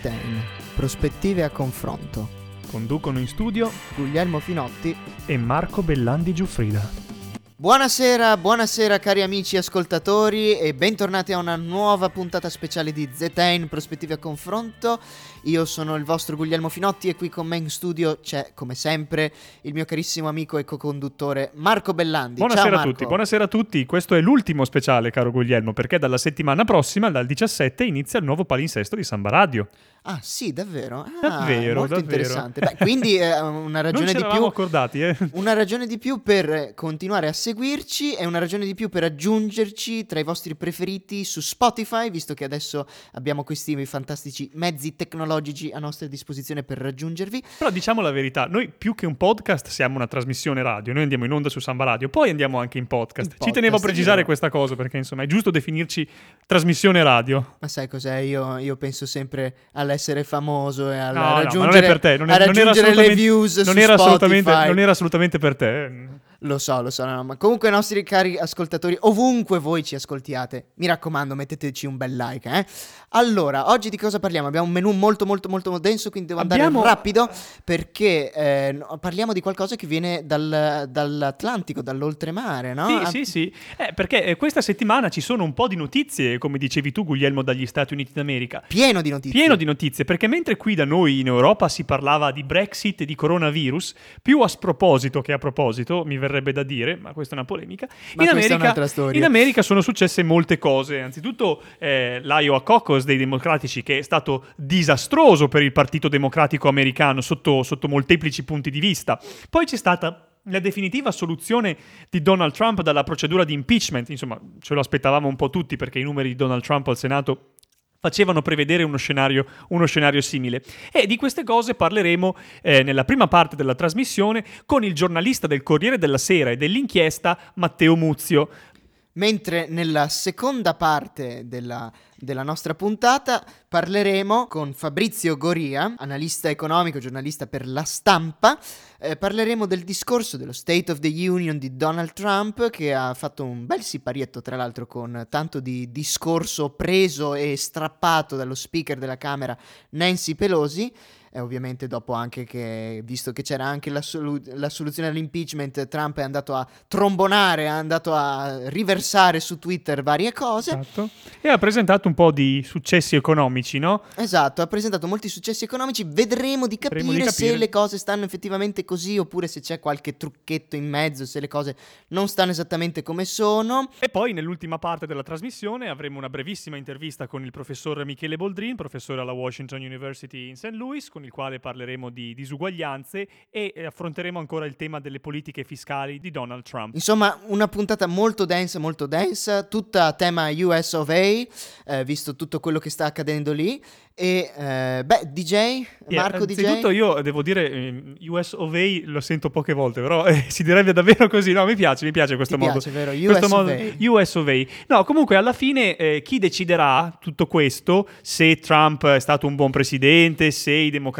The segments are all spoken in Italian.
ZN, prospettive a confronto. Conducono in studio Guglielmo Finotti. e Marco Bellandi Giuffrida. Buonasera, buonasera cari amici ascoltatori e bentornati a una nuova puntata speciale di ZN, prospettive a confronto. Io sono il vostro Guglielmo Finotti e qui con me in studio c'è, come sempre, il mio carissimo amico e co-conduttore Marco Bellandi. Buonasera Ciao, a Marco. tutti, buonasera a tutti. Questo è l'ultimo speciale, caro Guglielmo, perché dalla settimana prossima, dal 17, inizia il nuovo palinsesto di Samba Radio. Ah, sì, davvero? Ah, Davvero, molto davvero. interessante. Beh, quindi eh, una ragione di più accordati, eh? Una ragione di più per continuare a seguirci e una ragione di più per aggiungerci tra i vostri preferiti su Spotify, visto che adesso abbiamo questi fantastici mezzi tecnologici a nostra disposizione per raggiungervi. Però diciamo la verità, noi più che un podcast siamo una trasmissione radio, noi andiamo in onda su Samba Radio, poi andiamo anche in podcast. In Ci tenevo a precisare vero. questa cosa, perché insomma è giusto definirci trasmissione radio. Ma sai cos'è? Io, io penso sempre all'essere famoso e al No, no, raggiungere, non è per te, non, è- non era assolutamente, views non era assolutamente, non era assolutamente per te. Lo so, lo so, no, no, ma comunque i nostri cari ascoltatori, ovunque voi ci ascoltiate, mi raccomando, metteteci un bel like, eh. Allora, oggi di cosa parliamo? Abbiamo un menù molto molto molto denso, quindi devo andare Abbiamo- rapido perché eh, parliamo di qualcosa che viene dal- dall'Atlantico, dall'oltremare, no? Sì, Ah, sì, sì. Eh, perché eh, questa settimana ci sono un po' di notizie, come dicevi tu, Guglielmo, dagli Stati Uniti d'America. Pieno di notizie. Pieno di notizie, perché mentre qui da noi in Europa si parlava di Brexit e di coronavirus, più a sproposito che a proposito, mi verrebbe da dire, ma questa è una polemica, in, è America, storia. in America sono successe molte cose. Anzitutto eh, l'Iowa Caucus dei democratici, che è stato disastroso per il Partito Democratico americano sotto, sotto molteplici punti di vista. Poi c'è stata la definitiva soluzione di Donald Trump dalla procedura di impeachment, insomma, ce lo aspettavamo un po' tutti perché i numeri di Donald Trump al Senato facevano prevedere uno scenario, uno scenario simile. E di queste cose parleremo eh, nella prima parte della trasmissione con il giornalista del Corriere della Sera e dell'inchiesta Matteo Muzio. Mentre nella seconda parte della, della nostra puntata parleremo con Fabrizio Goria, analista economico, giornalista per la stampa. Eh, parleremo del discorso dello State of the Union di Donald Trump, che ha fatto un bel siparietto, tra l'altro, con tanto di discorso preso e strappato dallo speaker della Camera Nancy Pelosi. E ovviamente dopo anche che, visto che c'era anche la, solu- la soluzione all'impeachment, Trump è andato a trombonare, è andato a riversare su Twitter varie cose. Esatto. E ha presentato un po' di successi economici, no? Esatto, ha presentato molti successi economici, vedremo di capire, Vedremo di se capire. le cose stanno effettivamente così oppure se c'è qualche trucchetto in mezzo, se le cose non stanno esattamente come sono. E poi nell'ultima parte della trasmissione avremo una brevissima intervista con il professor Michele Boldrin, professore alla Washington University in St. Louis, con il quale parleremo di disuguaglianze e eh, affronteremo ancora il tema delle politiche fiscali di Donald Trump. Insomma, una puntata molto densa, molto densa, tutta a tema US of A, eh, visto tutto quello che sta accadendo lì. E, eh, beh, DJ, Yeah, Marco DJ. Anzitutto io devo dire, ehm, US of A lo sento poche volte, però eh, si direbbe davvero così. No, mi piace, mi piace questo Ti modo. piace, vero? US questo of modo- A. US of A. No, comunque alla fine eh, chi deciderà tutto questo, se Trump è stato un buon presidente, se i democratici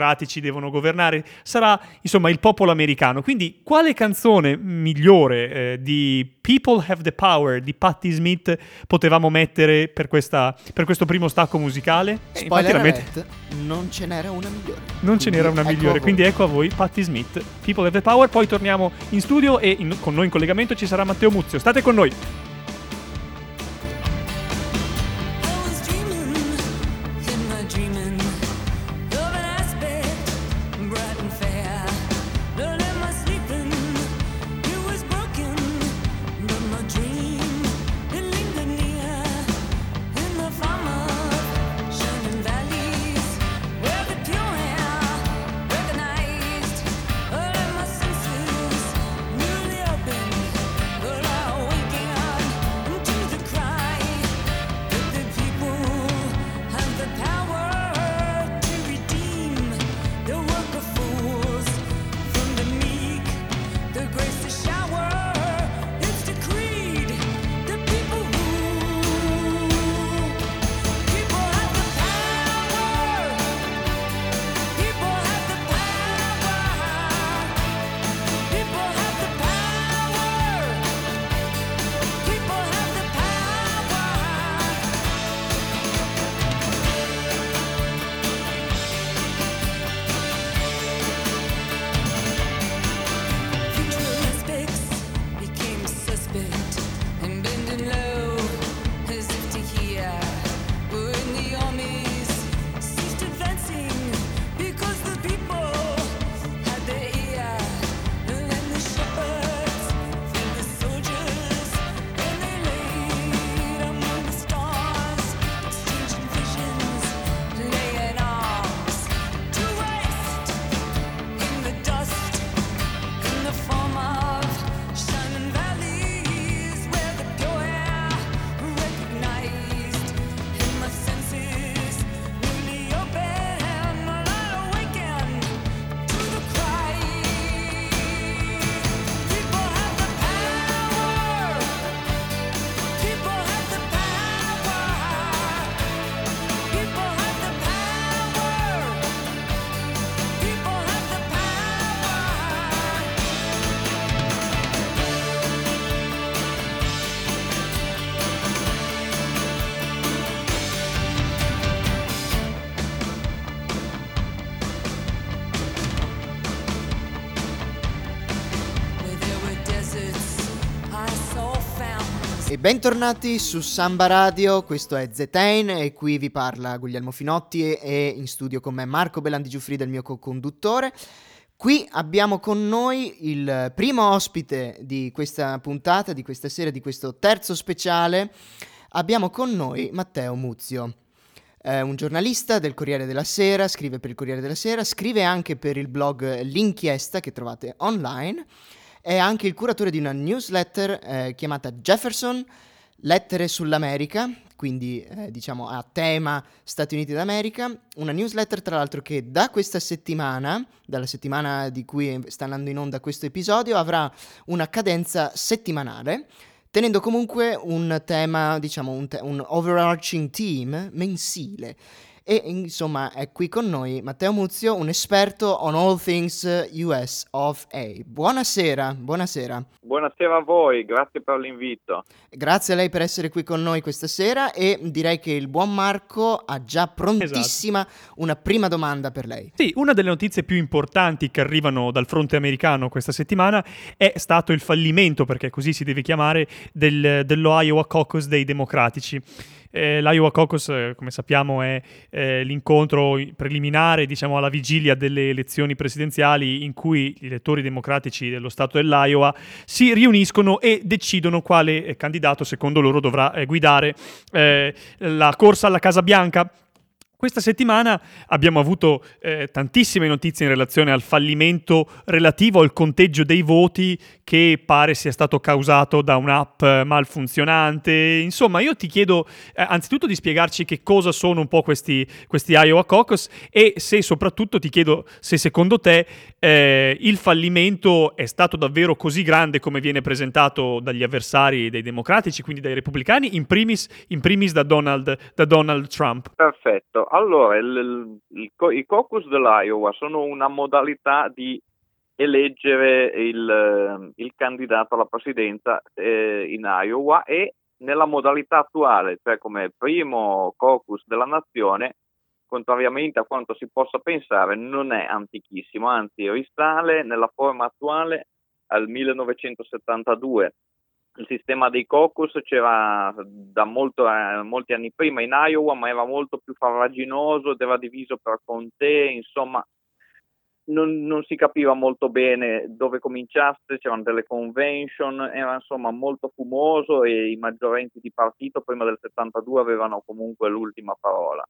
devono governare, sarà insomma il popolo americano. Quindi quale canzone migliore eh, di People Have the Power di Patti Smith potevamo mettere per, questa- per questo primo stacco musicale? Eh, infatti Spoiler met- alert, non ce n'era una migliore. non ce n'era una ecco migliore, quindi ecco a voi Patti Smith, People Have the Power, poi torniamo in studio e in- con noi in collegamento ci sarà Matteo Muzio. State con noi. Bentornati su Samba Radio, questo è Zetain e qui vi parla Guglielmo Finotti e in studio con me Marco Belandi Giuffrida, il mio co-conduttore. Qui abbiamo con noi il primo ospite di questa puntata, di questa sera, di questo terzo speciale. Abbiamo con noi Matteo Muzio. È un giornalista del Corriere della Sera, scrive per il Corriere della Sera, scrive anche per il blog L'Inchiesta che trovate online è anche il curatore di una newsletter eh, chiamata Jefferson, Lettere sull'America, quindi eh, diciamo a tema Stati Uniti d'America, una newsletter tra l'altro che da questa settimana, dalla settimana di cui sta andando in onda questo episodio, avrà una cadenza settimanale, tenendo comunque un tema, diciamo un, te- un overarching theme mensile. E insomma è qui con noi Matteo Muzio, un esperto on all things US of A. Buonasera, buonasera. Buonasera a voi, grazie per l'invito. Grazie a lei per essere qui con noi questa sera e direi che il buon Marco ha già prontissima una prima domanda per lei. Sì, una delle notizie più importanti che arrivano dal fronte americano questa settimana è stato il fallimento, perché così si deve chiamare, del, dello Iowa Caucus dei democratici. Eh, L'Iowa Caucus, eh, come sappiamo, è eh, l'incontro preliminare, diciamo, alla vigilia delle elezioni presidenziali in cui gli elettori democratici dello stato dell'Iowa si riuniscono e decidono quale eh, candidato, secondo loro, dovrà eh, guidare eh, la corsa alla Casa Bianca. Questa settimana abbiamo avuto eh, tantissime notizie in relazione al fallimento relativo al conteggio dei voti che pare sia stato causato da un'app malfunzionante. Insomma, io ti chiedo eh, anzitutto di spiegarci che cosa sono un po' questi, questi Iowa Caucus e se soprattutto ti chiedo se secondo te eh, il fallimento è stato davvero così grande come viene presentato dagli avversari dei democratici, quindi dai repubblicani, in primis, in primis da, Donald, da Donald Trump. Perfetto. Allora, il, il, i caucus dell'Iowa sono una modalità di eleggere il, il candidato alla presidenza eh, in Iowa e nella modalità attuale, cioè come primo caucus della nazione, contrariamente a quanto si possa pensare, non è antichissimo, anzi risale nella forma attuale al 1972 il sistema dei caucus c'era da molto, eh, molti anni prima in Iowa, ma era molto più farraginoso ed era diviso per contee, insomma non, non, si capiva molto bene dove cominciasse, c'erano delle convention, era insomma molto fumoso e i maggiorenti di partito prima del 72 avevano comunque l'ultima parola.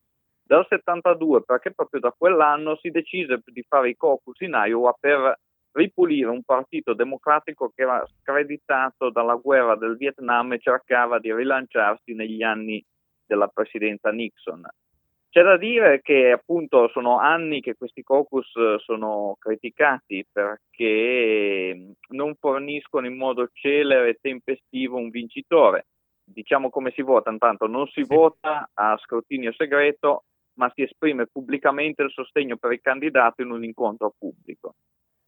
Dal 72, perché proprio da quell'anno si decise di fare i caucus in Iowa per ripulire un partito democratico che era screditato dalla guerra del Vietnam e cercava di rilanciarsi negli anni della presidenza Nixon. C'è da dire che appunto sono anni che questi caucus sono criticati perché non forniscono in modo celere e tempestivo un vincitore. Diciamo come si vota, intanto non si vota a scrutinio segreto, ma si esprime pubblicamente il sostegno per il candidato in un incontro pubblico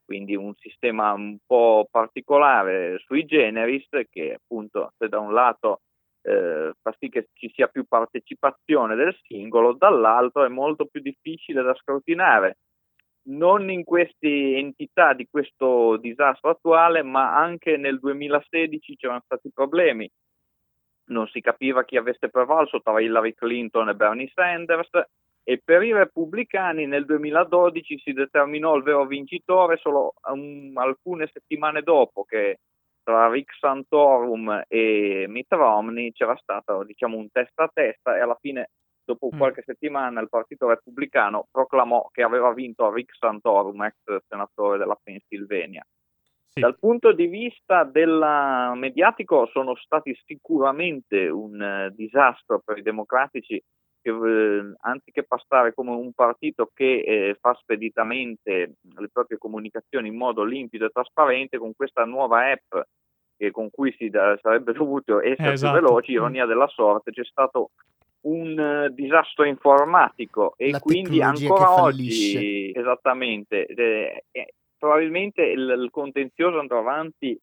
quindi un sistema un po' particolare sui generis che appunto se da un lato eh, fa sì che ci sia più partecipazione del singolo, dall'altro è molto più difficile da scrutinare, non in queste entità di questo disastro attuale, ma anche nel 2016 c'erano stati problemi. Non si capiva chi avesse prevalso tra Hillary Clinton e Bernie Sanders, e per i repubblicani nel 2012 si determinò il vero vincitore solo um, alcune settimane dopo che tra Rick Santorum e Mitt Romney c'era stato diciamo, un testa a testa e alla fine dopo mm. qualche settimana il partito repubblicano proclamò che aveva vinto Rick Santorum, ex senatore della Pennsylvania. Sì. Dal punto di vista della mediatico sono stati sicuramente un uh, disastro per i democratici che eh, anziché passare come un partito che eh, fa speditamente le proprie comunicazioni in modo limpido e trasparente, con questa nuova app che, con cui si da, sarebbe dovuto essere esatto. più veloci, ironia della sorte, c'è stato un uh, disastro informatico e La quindi ancora oggi esattamente eh, eh, probabilmente il, il, contenzioso andrà avanti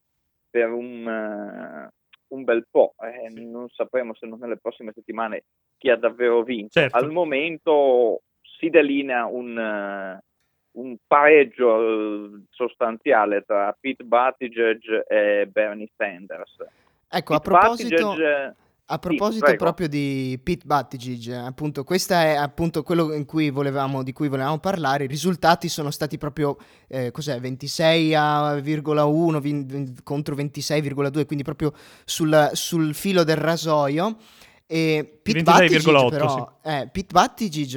per un, uh, un bel po', eh, non sapremo se non nelle prossime settimane chi ha davvero vinto. Certo. Al momento si delinea un, uh, un pareggio uh, sostanziale tra Pete Buttigieg e Bernie Sanders. Ecco, a Pete proposito, Buttigieg, a sì, proposito prego. proprio di Pete Buttigieg, appunto, questo è appunto quello in cui volevamo, di cui volevamo parlare. I risultati sono stati proprio, eh, cos'è, 26,1 vin- vin- contro 26,2, quindi proprio sul, sul filo del rasoio. E Pete 26,8, Buttigieg però, eh,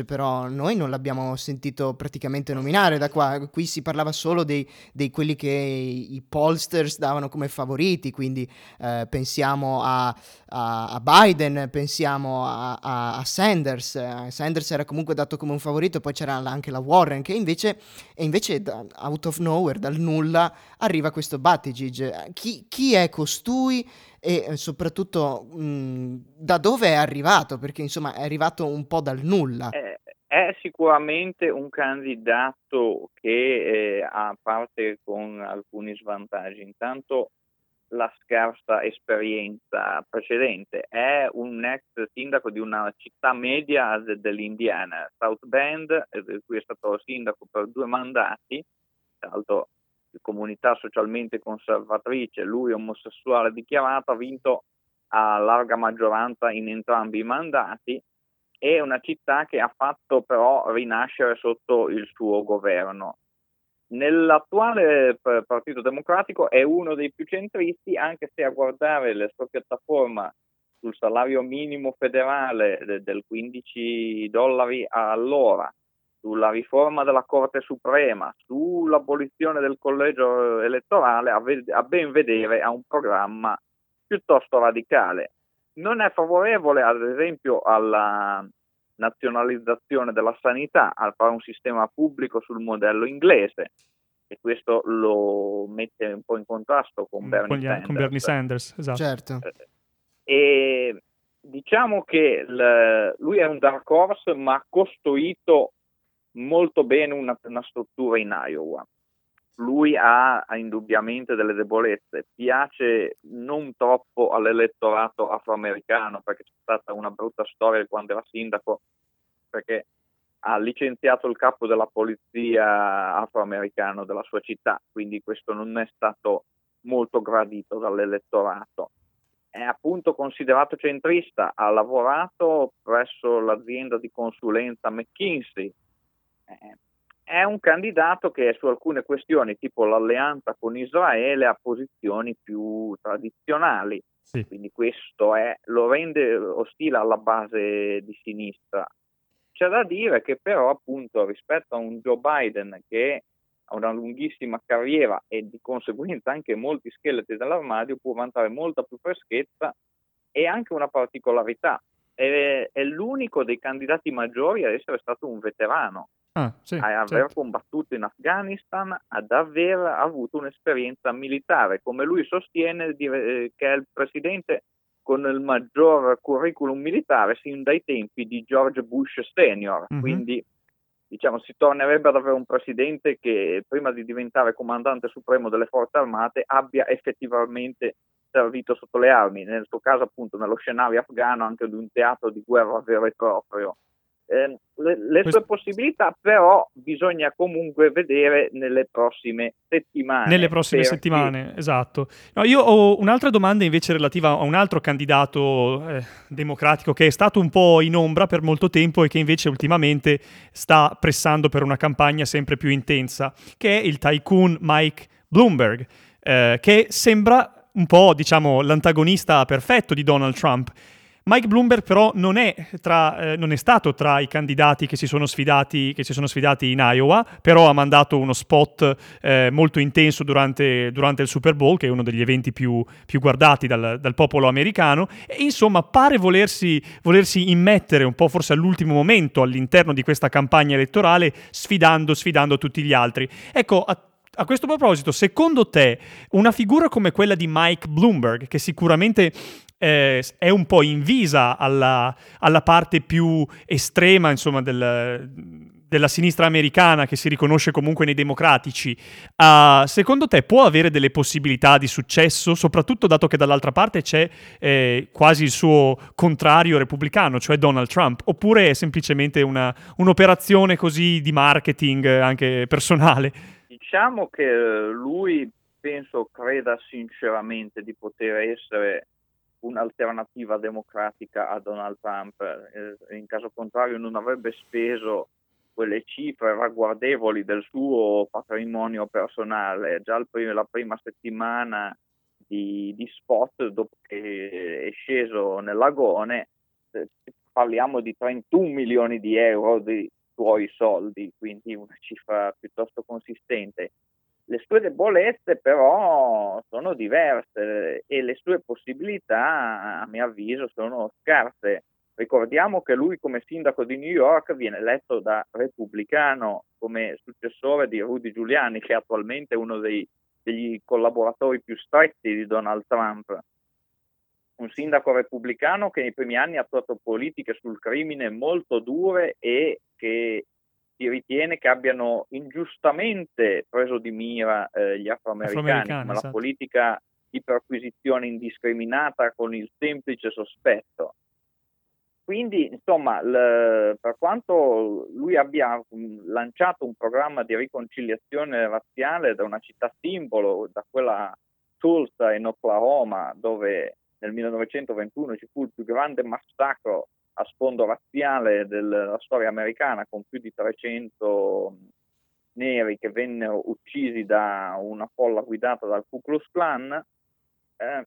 però noi non l'abbiamo sentito praticamente nominare da qua, qui si parlava solo dei, dei quelli che i pollsters davano come favoriti, quindi eh, pensiamo a, a- a Biden, pensiamo a, a- Sanders, Eh, Sanders era comunque dato come un favorito, poi c'era anche la Warren che invece, e invece da- out of nowhere, dal nulla, arriva questo Buttigieg. Eh, Chi, chi è costui e eh, soprattutto mh, da dove è arrivato? Perché insomma è arrivato un po' dal nulla. È, è sicuramente un candidato che, eh, a parte con alcuni svantaggi, intanto la scarsa esperienza precedente, è un ex sindaco di una città media de- dell'Indiana, South Bend, eh, di cui è stato sindaco per due mandati, tra l'altro comunità socialmente conservatrice, lui omosessuale dichiarato, ha vinto a larga maggioranza in entrambi i mandati è una città che ha fatto però rinascere sotto il suo governo. Nell'attuale Partito Democratico è uno dei più centristi, anche se a guardare la sua piattaforma sul salario minimo federale de- del 15 dollari all'ora, sulla riforma della Corte Suprema, sull'abolizione del collegio elettorale, a, ve- a ben vedere ha un programma piuttosto radicale. Non è favorevole, ad esempio, alla nazionalizzazione della sanità, al fare un sistema pubblico sul modello inglese, e questo lo mette un po' in contrasto con Bernie con, gli- Sanders. con Bernie Sanders, esatto. Certo. E diciamo che il- lui è un dark horse, ma ha costruito molto bene una, una struttura in Iowa. Lui ha, ha indubbiamente delle debolezze, piace non troppo all'elettorato afroamericano perché c'è stata una brutta storia quando era sindaco perché ha licenziato il capo della polizia afroamericano della sua città, quindi questo non è stato molto gradito dall'elettorato. È appunto considerato centrista, ha lavorato presso l'azienda di consulenza McKinsey. Eh, è un candidato che su alcune questioni, tipo l'alleanza con Israele, ha posizioni più tradizionali. Sì. Quindi questo è, lo rende ostile alla base di sinistra. C'è da dire che però appunto rispetto a un Joe Biden che ha una lunghissima carriera e di conseguenza anche molti scheletri dell'armadio può vantare molta più freschezza e anche una particolarità. È, è l'unico dei candidati maggiori ad essere stato un veterano, Ah, sì, a aver certo. combattuto in Afghanistan, ad aver avuto un'esperienza militare. Come lui sostiene eh, che è il presidente con il maggior curriculum militare sin dai tempi di George Bush senior. Mhm. Quindi diciamo, si tornerebbe ad avere un presidente che prima di diventare comandante supremo delle forze armate abbia effettivamente servito sotto le armi, nel suo caso appunto nello scenario afghano anche di un teatro di guerra vero e proprio. Eh, le, le Questo- sue possibilità però bisogna comunque vedere nelle prossime settimane. Nelle prossime perché- settimane, esatto. No, io ho un'altra domanda invece relativa a un altro candidato eh, democratico che è stato un po' in ombra per molto tempo e che invece ultimamente sta pressando per una campagna sempre più intensa, che è il tycoon Mike Bloomberg, eh, che sembra un po', diciamo, l'antagonista perfetto di Donald Trump. Mike Bloomberg però non è, tra, eh, non è stato tra i candidati che si, sono sfidati, che si sono sfidati in Iowa, però ha mandato uno spot eh, molto intenso durante, durante il Super Bowl, che è uno degli eventi più, più guardati dal, dal popolo americano, e insomma pare volersi, volersi immettere un po' forse all'ultimo momento all'interno di questa campagna elettorale, sfidando, sfidando tutti gli altri. Ecco, a a questo proposito, secondo te una figura come quella di Mike Bloomberg, che sicuramente eh, è un po' invisa alla, alla parte più estrema, insomma, del, della sinistra americana che si riconosce comunque nei democratici, uh, secondo te può avere delle possibilità di successo, soprattutto dato che dall'altra parte c'è eh, quasi il suo contrario repubblicano, cioè Donald Trump, oppure è semplicemente una, un'operazione così di marketing eh, anche personale? Diciamo che lui penso creda sinceramente di poter essere un'alternativa democratica a Donald Trump. Eh, in caso contrario non avrebbe speso quelle cifre ragguardevoli del suo patrimonio personale. Già prim- la prima settimana di, di, spot, dopo che è sceso nell'agone, eh, parliamo di 31 milioni di euro di suoi soldi, quindi una cifra piuttosto consistente. Le sue debolezze però sono diverse e le sue possibilità, a mio avviso, sono scarse. Ricordiamo che lui come sindaco di New York viene eletto da repubblicano come successore di Rudy Giuliani, che è attualmente uno dei, degli collaboratori più stretti di Donald Trump. Un sindaco repubblicano che nei primi anni ha attuato politiche sul crimine molto dure e che si ritiene che abbiano ingiustamente preso di mira eh, gli afroamericani, Afroamericani, ma esatto. la politica di perquisizione indiscriminata con il semplice sospetto. Quindi, insomma, l- per quanto lui abbia mh, lanciato un programma di riconciliazione razziale da una città simbolo, da quella Tulsa in Oklahoma, dove nel 1921 ci fu il più grande massacro a sfondo razziale della storia americana, con più di 300 neri che vennero uccisi da una folla guidata dal Ku Klux Klan, eh,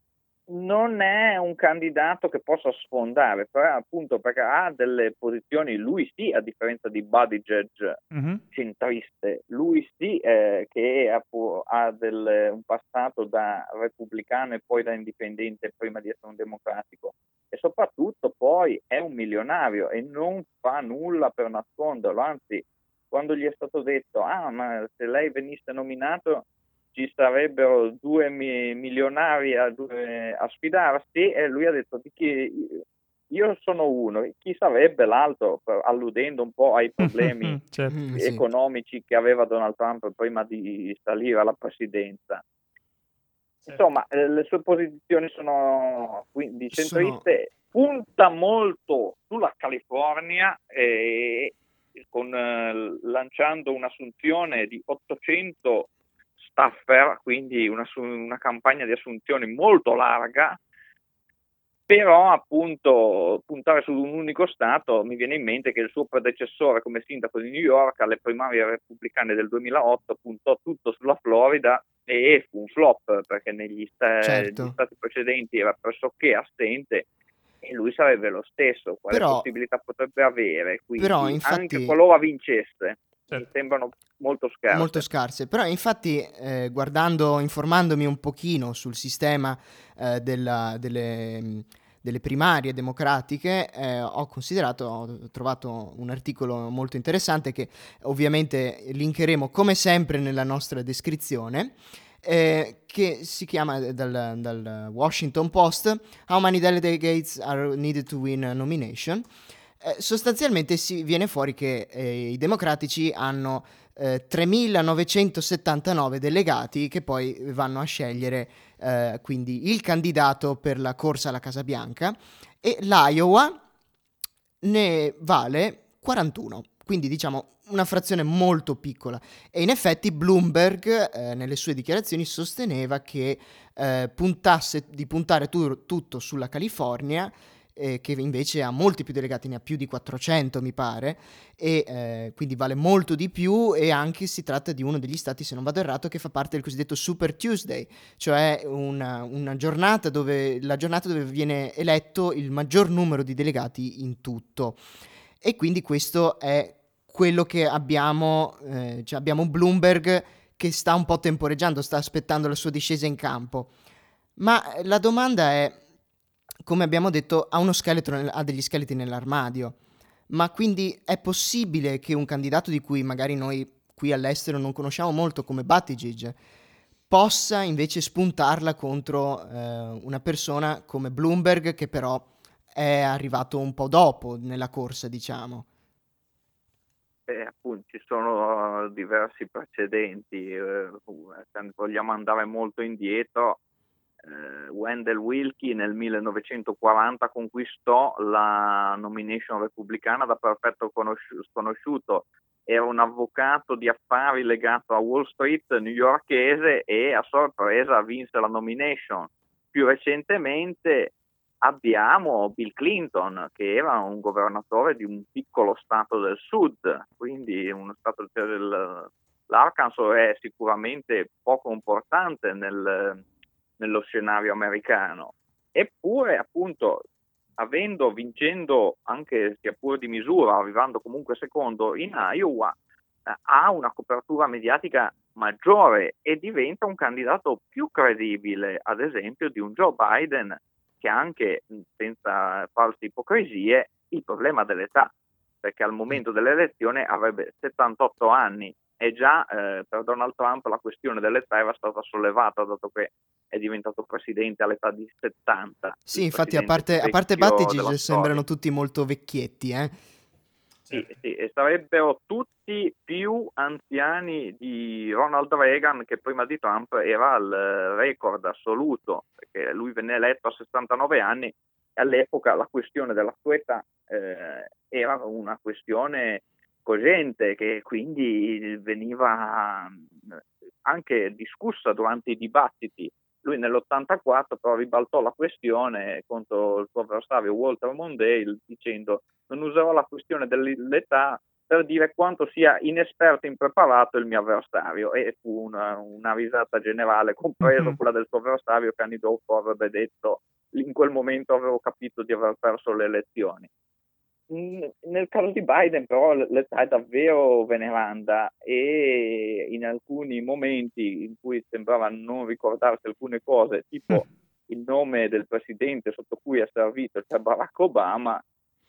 non è un candidato che possa sfondare, però appunto perché ha delle posizioni, lui sì, a differenza di Buttigieg Mhm. centriste, lui sì eh, che ha, ha del- un passato da repubblicano e poi da indipendente prima di essere un democratico e soprattutto poi è un milionario e non fa nulla per nasconderlo, anzi quando gli è stato detto ah ma se lei venisse nominato ci sarebbero due mi- milionari a, due- a sfidarsi e lui ha detto di chi io sono uno, chi sarebbe l'altro, alludendo un po' ai problemi Certo. Mm, sì. economici che aveva Donald Trump prima di salire alla presidenza. Certo. Insomma, eh, le sue posizioni sono quindi Sono- centriste, punta molto sulla California e con, eh, lanciando un'assunzione di 800 staffer, quindi una, una campagna di assunzioni molto larga, però appunto puntare su un unico Stato mi viene in mente che il suo predecessore come sindaco di New York alle primarie repubblicane del 2008 puntò tutto sulla Florida e fu un flop perché negli sta- Certo. negli stati precedenti era pressoché assente e lui sarebbe lo stesso, quale Però- possibilità potrebbe avere? Quindi però, infatti- anche qualora vincesse mi Certo. sembrano molto scarse. Molto scarse, però infatti eh, guardando, informandomi un pochino sul sistema eh, della- delle, mh, delle primarie democratiche, eh, ho considerato, ho trovato un articolo molto interessante che ovviamente linkeremo come sempre nella nostra descrizione, eh, che si chiama dal, dal Washington Post How many delegates are needed to win a nomination? Eh, sostanzialmente si viene fuori che eh, i democratici hanno eh, 3.979 delegati che poi vanno a scegliere eh, quindi il candidato per la corsa alla Casa Bianca e l'Iowa ne vale 41, quindi diciamo una frazione molto piccola. E in effetti Bloomberg eh, nelle sue dichiarazioni sosteneva che eh, puntasse di puntare tu- tutto sulla California eh, che invece ha molti più delegati, ne ha più di 400 mi pare, e eh, quindi vale molto di più e anche si tratta di uno degli stati, se non vado errato, che fa parte del cosiddetto Super Tuesday, cioè una, una giornata dove, la giornata dove viene eletto il maggior numero di delegati in tutto. E quindi questo è quello che abbiamo, eh, cioè abbiamo Bloomberg che sta un po' temporeggiando, sta aspettando la sua discesa in campo. Ma la domanda è, come abbiamo detto, ha nel- ha degli scheletri nell'armadio. Ma quindi è possibile che un candidato di cui magari noi qui all'estero non conosciamo molto come Buttigieg possa invece spuntarla contro eh, una persona come Bloomberg che però è arrivato un po' dopo nella corsa, diciamo. Eh, appunto, ci sono eh, diversi precedenti, eh, vogliamo andare molto indietro, eh, Wendell Wilkie nel 1940 conquistò la nomination repubblicana da perfetto conosci- sconosciuto, era un avvocato di affari legato a Wall Street newyorkese e a sorpresa vinse la nomination. Più recentemente abbiamo Bill Clinton, che era un governatore di un piccolo stato del sud, quindi uno stato del, l'Arkansas è sicuramente poco importante nel, nello scenario americano. Eppure, appunto, avendo, vincendo anche sia pure di misura, arrivando comunque secondo in Iowa, eh, ha una copertura mediatica maggiore e diventa un candidato più credibile, ad esempio, di un Joe Biden che anche, senza false ipocrisie, il problema dell'età, perché al momento dell'elezione avrebbe 78 anni e già eh, per Donald Trump la questione dell'età era stata sollevata, dato che è diventato presidente all'età di 70. Sì, infatti a parte, a parte Buttigieg sembrano tutti molto vecchietti, eh? Sì, sì, e sarebbero tutti più anziani di Ronald Reagan che prima di Trump era il record assoluto, perché lui venne eletto a 69 anni e all'epoca la questione della sua età eh, era una questione cogente che quindi veniva anche discussa durante i dibattiti. Lui nell'84 però ribaltò la questione contro il suo avversario Walter Mondale dicendo non userò la questione dell'età per dire quanto sia inesperto e impreparato il mio avversario e fu una, una risata generale, compreso mm-hmm. quella del suo avversario che anni dopo avrebbe detto in quel momento avevo capito di aver perso le elezioni. Nel caso di Biden però l'età è davvero veneranda e in alcuni momenti in cui sembrava non ricordarsi alcune cose, tipo il nome del presidente sotto cui ha servito, cioè Barack Obama,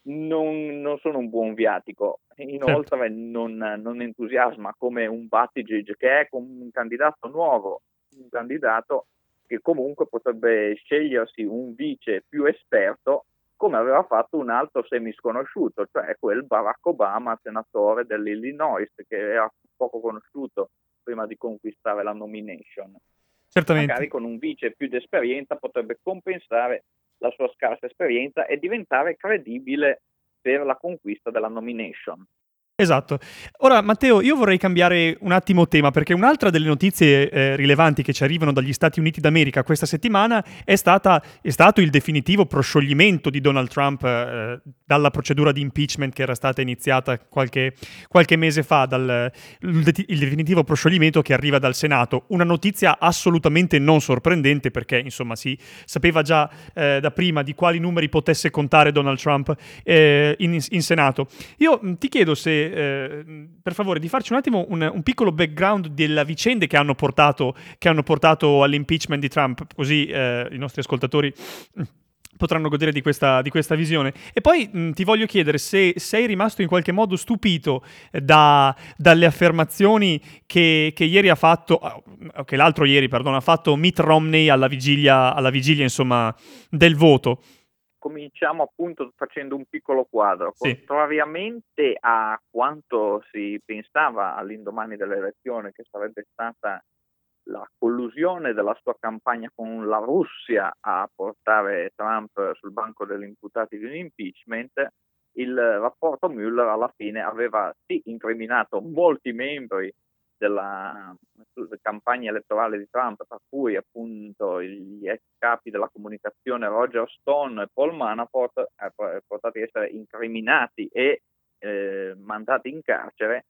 non, non sono un buon viatico. Inoltre certo. non, non, entusiasma come un Buttigieg che è un candidato nuovo, un candidato che comunque potrebbe scegliersi un vice più esperto come aveva fatto un altro semisconosciuto, cioè quel Barack Obama, senatore dell'Illinois, che era poco conosciuto prima di conquistare la nomination. Certamente. Magari con un vice più d'esperienza potrebbe compensare la sua scarsa esperienza e diventare credibile per la conquista della nomination. Esatto. Ora, Matteo, io vorrei cambiare un attimo tema perché un'altra delle notizie eh, rilevanti che ci arrivano dagli Stati Uniti d'America questa settimana è, stata, è stato il definitivo proscioglimento di Donald Trump eh, dalla procedura di impeachment che era stata iniziata qualche, qualche mese fa, dal, il, definitivo proscioglimento che arriva dal Senato. Una notizia assolutamente non sorprendente perché, insomma, si sapeva già eh, da prima di quali numeri potesse contare Donald Trump eh, in, in Senato. Io ti chiedo se eh, per favore di farci un attimo un, un, piccolo background delle vicende che hanno portato, che hanno portato all'impeachment di Trump, così eh, i nostri ascoltatori potranno godere di questa, di questa, visione. E poi mh, ti voglio chiedere se sei rimasto in qualche modo stupito da, dalle affermazioni che, che, ieri ha fatto, oh, che l'altro ieri, perdono, ha fatto Mitt Romney alla vigilia, alla vigilia insomma, del voto cominciamo appunto facendo un piccolo quadro. Sì. Contrariamente a quanto si pensava all'indomani dell'elezione, che sarebbe stata la collusione della sua campagna con la Russia a portare Trump sul banco degli imputati di un impeachment, il rapporto Mueller alla fine aveva sì incriminato molti membri della campagna elettorale di Trump, tra cui appunto gli ex capi della comunicazione Roger Stone e Paul Manafort, eh, portati a essere incriminati e eh, mandati in carcere.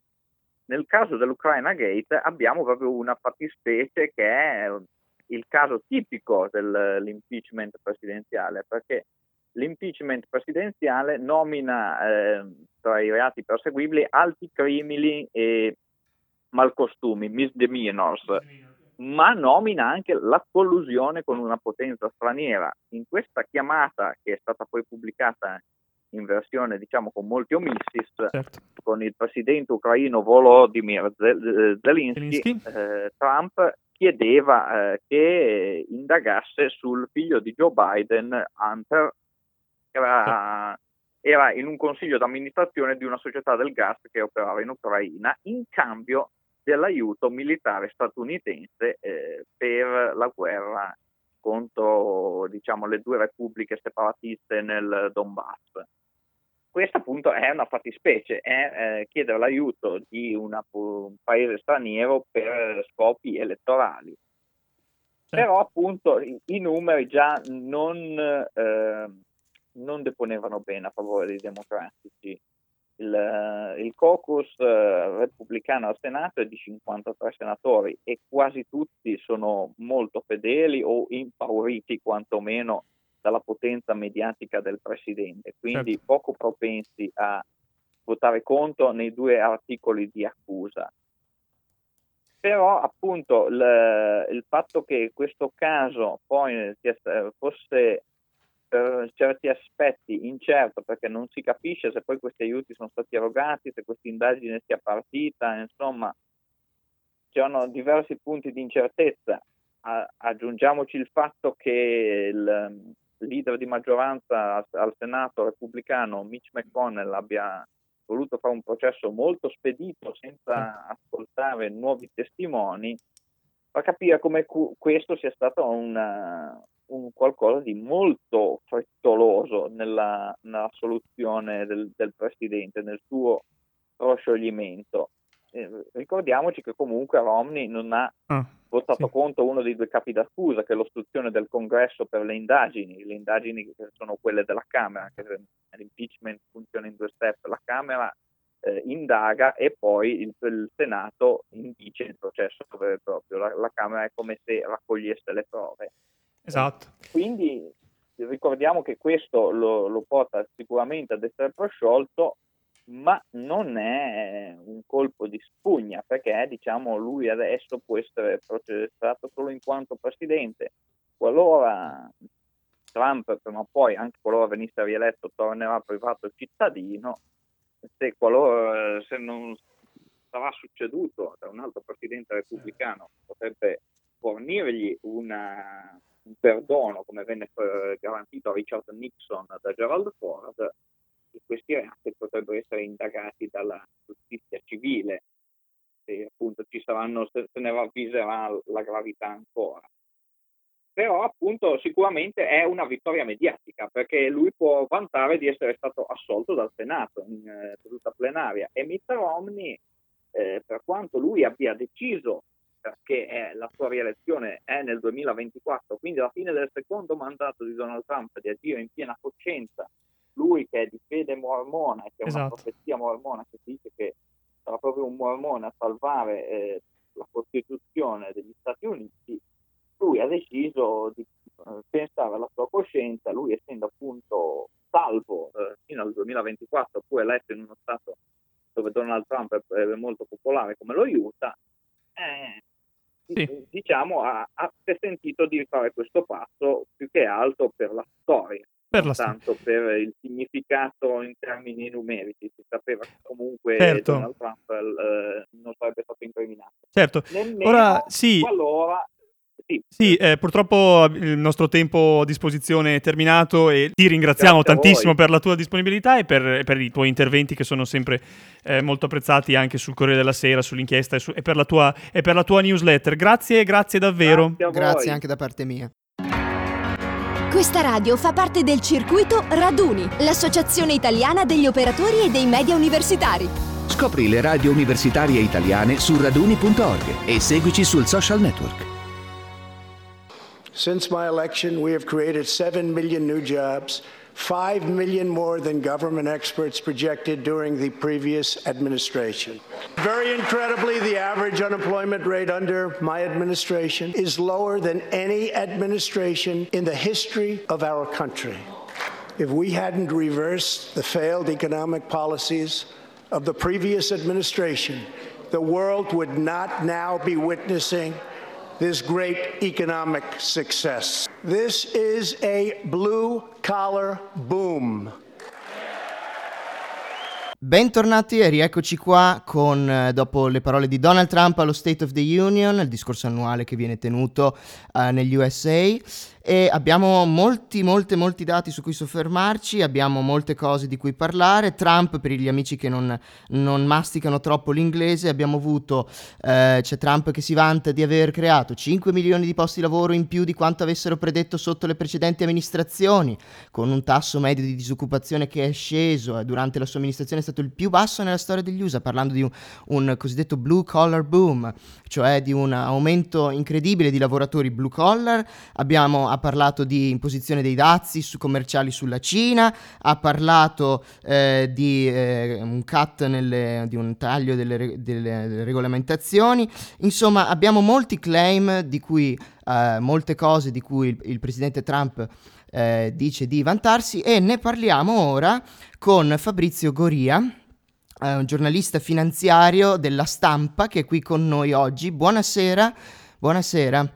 Nel caso dell'Ukraina Gate abbiamo proprio una fattispecie che è il caso tipico dell'impeachment presidenziale, perché l'impeachment presidenziale nomina eh, tra i reati perseguibili alti crimini e malcostumi, misdemeanors, ma nomina anche la collusione con una potenza straniera. In questa chiamata, che è stata poi pubblicata in versione diciamo con molti omissis, certo. con il presidente ucraino Volodymyr Zelensky, eh, Trump chiedeva eh, che indagasse sul figlio di Joe Biden, Hunter, che era, era in un consiglio d'amministrazione di una società del gas che operava in Ucraina, in cambio dell'aiuto militare statunitense eh, per la guerra contro diciamo, le due repubbliche separatiste nel Donbass. Questa appunto è una fattispecie, è eh, chiedere l'aiuto di una, un paese straniero per scopi elettorali. Però appunto i, i numeri già non, eh, non deponevano bene a favore dei democratici. Il, eh, il caucus eh, repubblicano al Senato è di 53 senatori e quasi tutti sono molto fedeli o impauriti quantomeno dalla potenza mediatica del presidente, quindi Certo. poco propensi a votare contro nei due articoli di accusa. Però appunto il, il fatto che questo caso poi sia- fosse per certi aspetti incerto perché non si capisce se poi questi aiuti sono stati erogati, se questa indagine sia partita, insomma c'erano diversi punti di incertezza. A- aggiungiamoci il fatto che il leader di maggioranza al- al Senato repubblicano Mitch McConnell abbia voluto fare un processo molto spedito senza ascoltare nuovi testimoni, fa capire come cu- questo sia stato una- un qualcosa di molto frettoloso nella, nella soluzione del, del presidente, nel suo proscioglimento. Eh, ricordiamoci che comunque Romney non ha Ah, votato sì. contro uno dei due capi d'accusa, che è l'ostruzione del congresso per le indagini. Le indagini che sono quelle della Camera, che l'impeachment funziona in due step. La Camera eh, indaga e poi il, il Senato indice il processo vero e proprio. La, la Camera è come se raccogliesse le prove. Esatto. Quindi ricordiamo che questo lo, lo porta sicuramente ad essere prosciolto, ma non è un colpo di spugna perché diciamo lui adesso può essere processato solo in quanto presidente. Qualora Trump prima o poi, anche qualora venisse rieletto, tornerà privato cittadino, se qualora se non sarà succeduto da un altro presidente repubblicano, potrebbe fornirgli una- un perdono come venne eh, garantito a Richard Nixon da Gerald Ford, e questi reati potrebbero essere indagati dalla giustizia civile e appunto ci saranno, se, se ne ravviserà la gravità ancora. Però appunto sicuramente è una vittoria mediatica perché lui può vantare di essere stato assolto dal Senato in eh, seduta plenaria e Mitt Romney, eh, per quanto lui abbia deciso perché eh, la sua rielezione è nel 2024, quindi alla fine del secondo mandato di Donald Trump di agire in piena coscienza, lui che è di fede mormona che è una Esatto. profezia mormona che dice che sarà proprio un mormone a salvare eh, la Costituzione degli Stati Uniti, lui ha deciso di eh, pensare alla sua coscienza, lui essendo appunto salvo eh, fino al 2024, poi eletto in uno Stato dove Donald Trump è, è molto popolare come lo Utah, eh, Sì. diciamo ha, ha sentito di fare questo passo più che altro per la storia, Per la tanto per il significato in termini numerici. Si sapeva che comunque Certo. Donald Trump eh, non sarebbe stato incriminato. Certo. Nemmeno Ora, sì. qualora sì, Sì, eh, purtroppo il nostro tempo a disposizione è terminato e ti ringraziamo Grazie tantissimo per la tua disponibilità e per, per i tuoi interventi che sono sempre eh, molto apprezzati anche sul Corriere della Sera, sull'inchiesta e, su- e per, la tua, e per la tua newsletter. Grazie, grazie davvero. grazie Grazie anche da parte mia. Questa radio fa parte del circuito Raduni, l'associazione italiana degli operatori e dei media universitari. Scopri le radio universitarie italiane su raduni.org e seguici sul social network. Since my election, we have created 7 million new jobs, 5 million more than government experts projected during the previous administration. Very incredibly, the average unemployment rate under my administration is lower than any administration in the history of our country. If we hadn't reversed the failed economic policies of the previous administration, the world would not now be witnessing this great economic success. This is a blue collar boom. Bentornati e rieccoci qua con, eh, dopo le parole di Donald Trump allo State of the Union, il discorso annuale che viene tenuto eh, negli USA. E abbiamo molti, molti, molti dati su cui soffermarci, abbiamo molte cose di cui parlare. Trump, per gli amici che non, non masticano troppo l'inglese, abbiamo avuto, eh, c'è Trump che si vanta di aver creato 5 milioni di posti di lavoro in più di quanto avessero predetto sotto le precedenti amministrazioni, con un tasso medio di disoccupazione che è sceso, eh, durante la sua amministrazione è stato il più basso nella storia degli USA, parlando di un, un cosiddetto blue collar boom, cioè di un aumento incredibile di lavoratori blue collar. Abbiamo, ha parlato di imposizione dei dazi su, commerciali sulla Cina, ha parlato eh, di eh, un cut nelle, di un taglio delle, re- delle regolamentazioni. Insomma, abbiamo molti claim di cui eh, molte cose di cui il, il presidente Trump eh, dice di vantarsi e ne parliamo ora con Fabrizio Goria, eh, un giornalista finanziario della stampa che è qui con noi oggi. Buonasera, buonasera.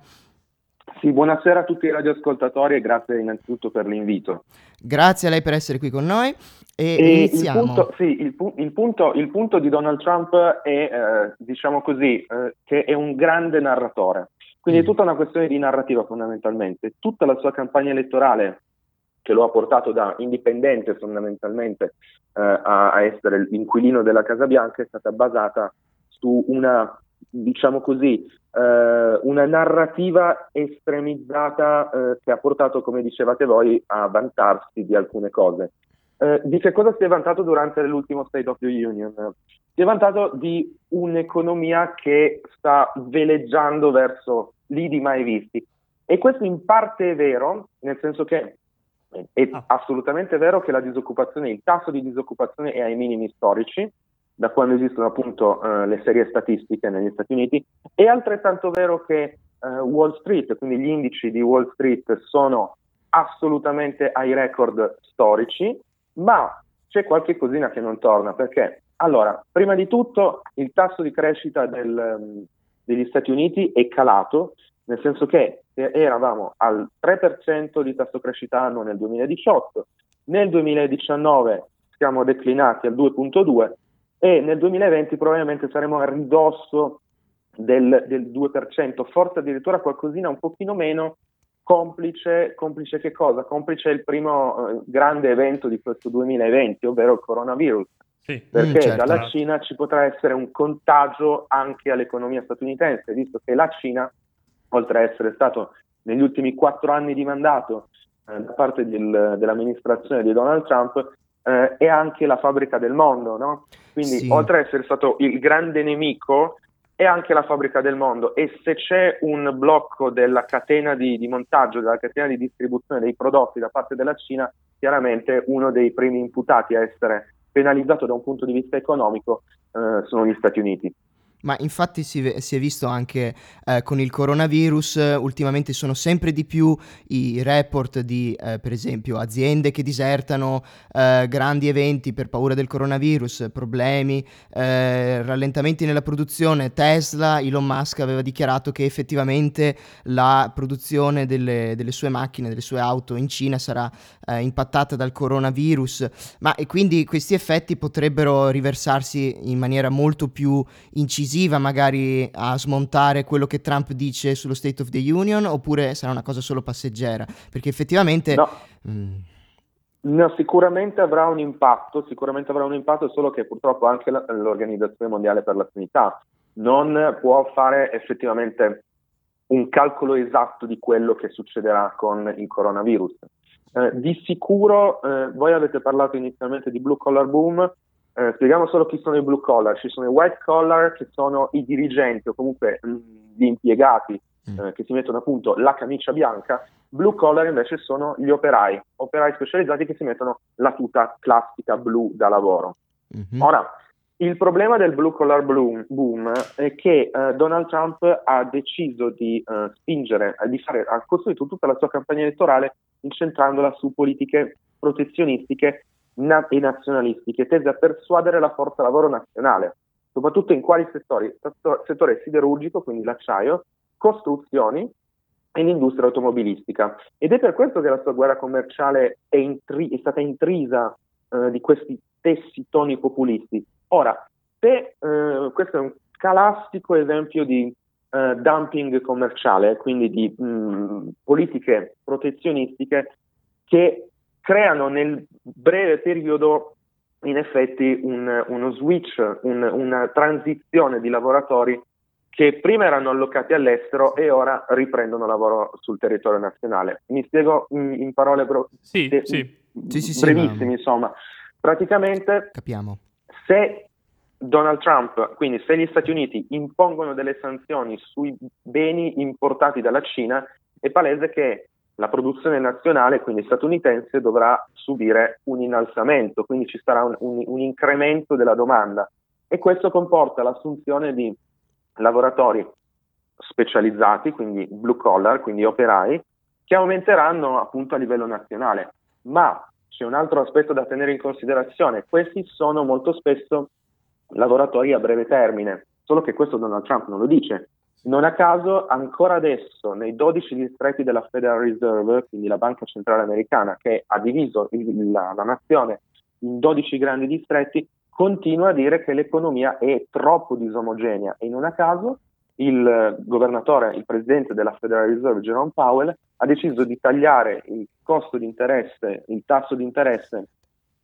Sì, buonasera a tutti i radioascoltatori e grazie innanzitutto per l'invito. Grazie a lei per essere qui con noi e, E il iniziamo. punto, sì, il, pu- il punto, il punto di Donald Trump è, eh, diciamo così, eh, che è un grande narratore. Quindi è Mm. tutta una questione di narrativa fondamentalmente. Tutta la sua campagna elettorale, che lo ha portato da indipendente fondamentalmente eh, a, a essere l'inquilino della Casa Bianca, è stata basata su una, diciamo così, eh, una narrativa estremizzata eh, che ha portato, come dicevate voi, a vantarsi di alcune cose. Eh, di che cosa si è vantato durante l'ultimo State of the Union? Si è vantato di un'economia che sta veleggiando verso lidi mai visti. E questo in parte è vero, nel senso che è Ah. assolutamente vero che la disoccupazione, il tasso di disoccupazione è ai minimi storici, da quando esistono appunto eh, le serie statistiche negli Stati Uniti, è altrettanto vero che eh, Wall Street, quindi gli indici di Wall Street sono assolutamente ai record storici, ma c'è qualche cosina che non torna, perché allora, prima di tutto il tasso di crescita del, ehm, degli Stati Uniti è calato, nel senso che eh, eravamo al 3% di tasso crescita annuo nel 2018, nel 2019 siamo declinati al 2.2 e nel 2020 probabilmente saremo a ridosso del, del 2%, forse addirittura qualcosina un pochino meno, complice, complice che cosa? Complice il primo eh, grande evento di questo 2020, ovvero il coronavirus Sì. perché certo. dalla Cina ci potrà essere un contagio anche all'economia statunitense, visto che la Cina, oltre a essere stato negli ultimi quattro anni di mandato eh, da parte del- dell'amministrazione di Donald Trump, eh, è anche la fabbrica del mondo, no? Quindi, Sì. oltre a essere stato il grande nemico, è anche la fabbrica del mondo e se c'è un blocco della catena di, di montaggio, della catena di distribuzione dei prodotti da parte della Cina, chiaramente uno dei primi imputati a essere penalizzato da un punto di vista economico eh, sono gli Stati Uniti. Ma infatti si, si è visto anche eh, con il coronavirus, ultimamente sono sempre di più i report di, eh, per esempio, aziende che disertano eh, grandi eventi per paura del coronavirus, problemi, eh, rallentamenti nella produzione. Tesla, Elon Musk aveva dichiarato che effettivamente la produzione delle, delle sue macchine, delle sue auto in Cina sarà eh, impattata dal coronavirus, ma e quindi questi effetti potrebbero riversarsi in maniera molto più incisiva magari a smontare quello che Trump dice sullo State of the Union oppure sarà una cosa solo passeggera? Perché effettivamente... No, mm, no, sicuramente avrà un impatto, sicuramente avrà un impatto, solo che purtroppo anche la- l'Organizzazione Mondiale per la Sanità non può fare effettivamente un calcolo esatto di quello che succederà con il coronavirus. Eh, di sicuro, eh, voi avete parlato inizialmente di blue collar boom, eh, spieghiamo solo chi sono i blue collar, ci sono i white collar che sono i dirigenti o comunque mh, gli impiegati Mm. eh, che si mettono appunto la camicia bianca, blue collar invece sono gli operai, operai specializzati che si mettono la tuta classica blu da lavoro. mhm. Ora, il problema del blue collar boom, boom è che eh, Donald Trump ha deciso di eh, spingere, eh, di fare, ha costruito tutta la sua campagna elettorale incentrandola su politiche protezionistiche na- e nazionalistiche, tese a persuadere la forza lavoro nazionale, soprattutto in quali settori? Settor- Settore siderurgico, quindi l'acciaio, costruzioni e l'industria automobilistica. Ed è per questo che la sua guerra commerciale è, intri- è stata intrisa eh, di questi stessi toni populisti. Ora, se eh, questo è un classico esempio di eh, dumping commerciale, quindi di mh, politiche protezionistiche che creano nel breve periodo in effetti un- uno switch, un- una transizione di lavoratori che prima erano allocati all'estero e ora riprendono lavoro sul territorio nazionale. Mi spiego in, in parole bro- Sì, de- sì. Sì, sì, sì, brevissime, ma- insomma. Praticamente Capiamo. se Donald Trump, quindi se gli Stati Uniti impongono delle sanzioni sui beni importati dalla Cina, è palese che la produzione nazionale, quindi statunitense, dovrà subire un innalzamento, quindi ci sarà un, un- un incremento della domanda e questo comporta l'assunzione di lavoratori specializzati, quindi blue collar, quindi operai, che aumenteranno appunto a livello nazionale. Ma c'è un altro aspetto da tenere in considerazione, questi sono molto spesso lavoratori a breve termine, solo che questo Donald Trump non lo dice. Non a caso, ancora adesso, nei 12 distretti della Federal Reserve, quindi la banca centrale americana, che ha diviso il- la, la nazione in 12 grandi distretti, continua a dire che l'economia è troppo disomogenea. E non a caso il governatore, il presidente della Federal Reserve, Jerome Powell, ha deciso di tagliare il costo di interesse, il tasso di interesse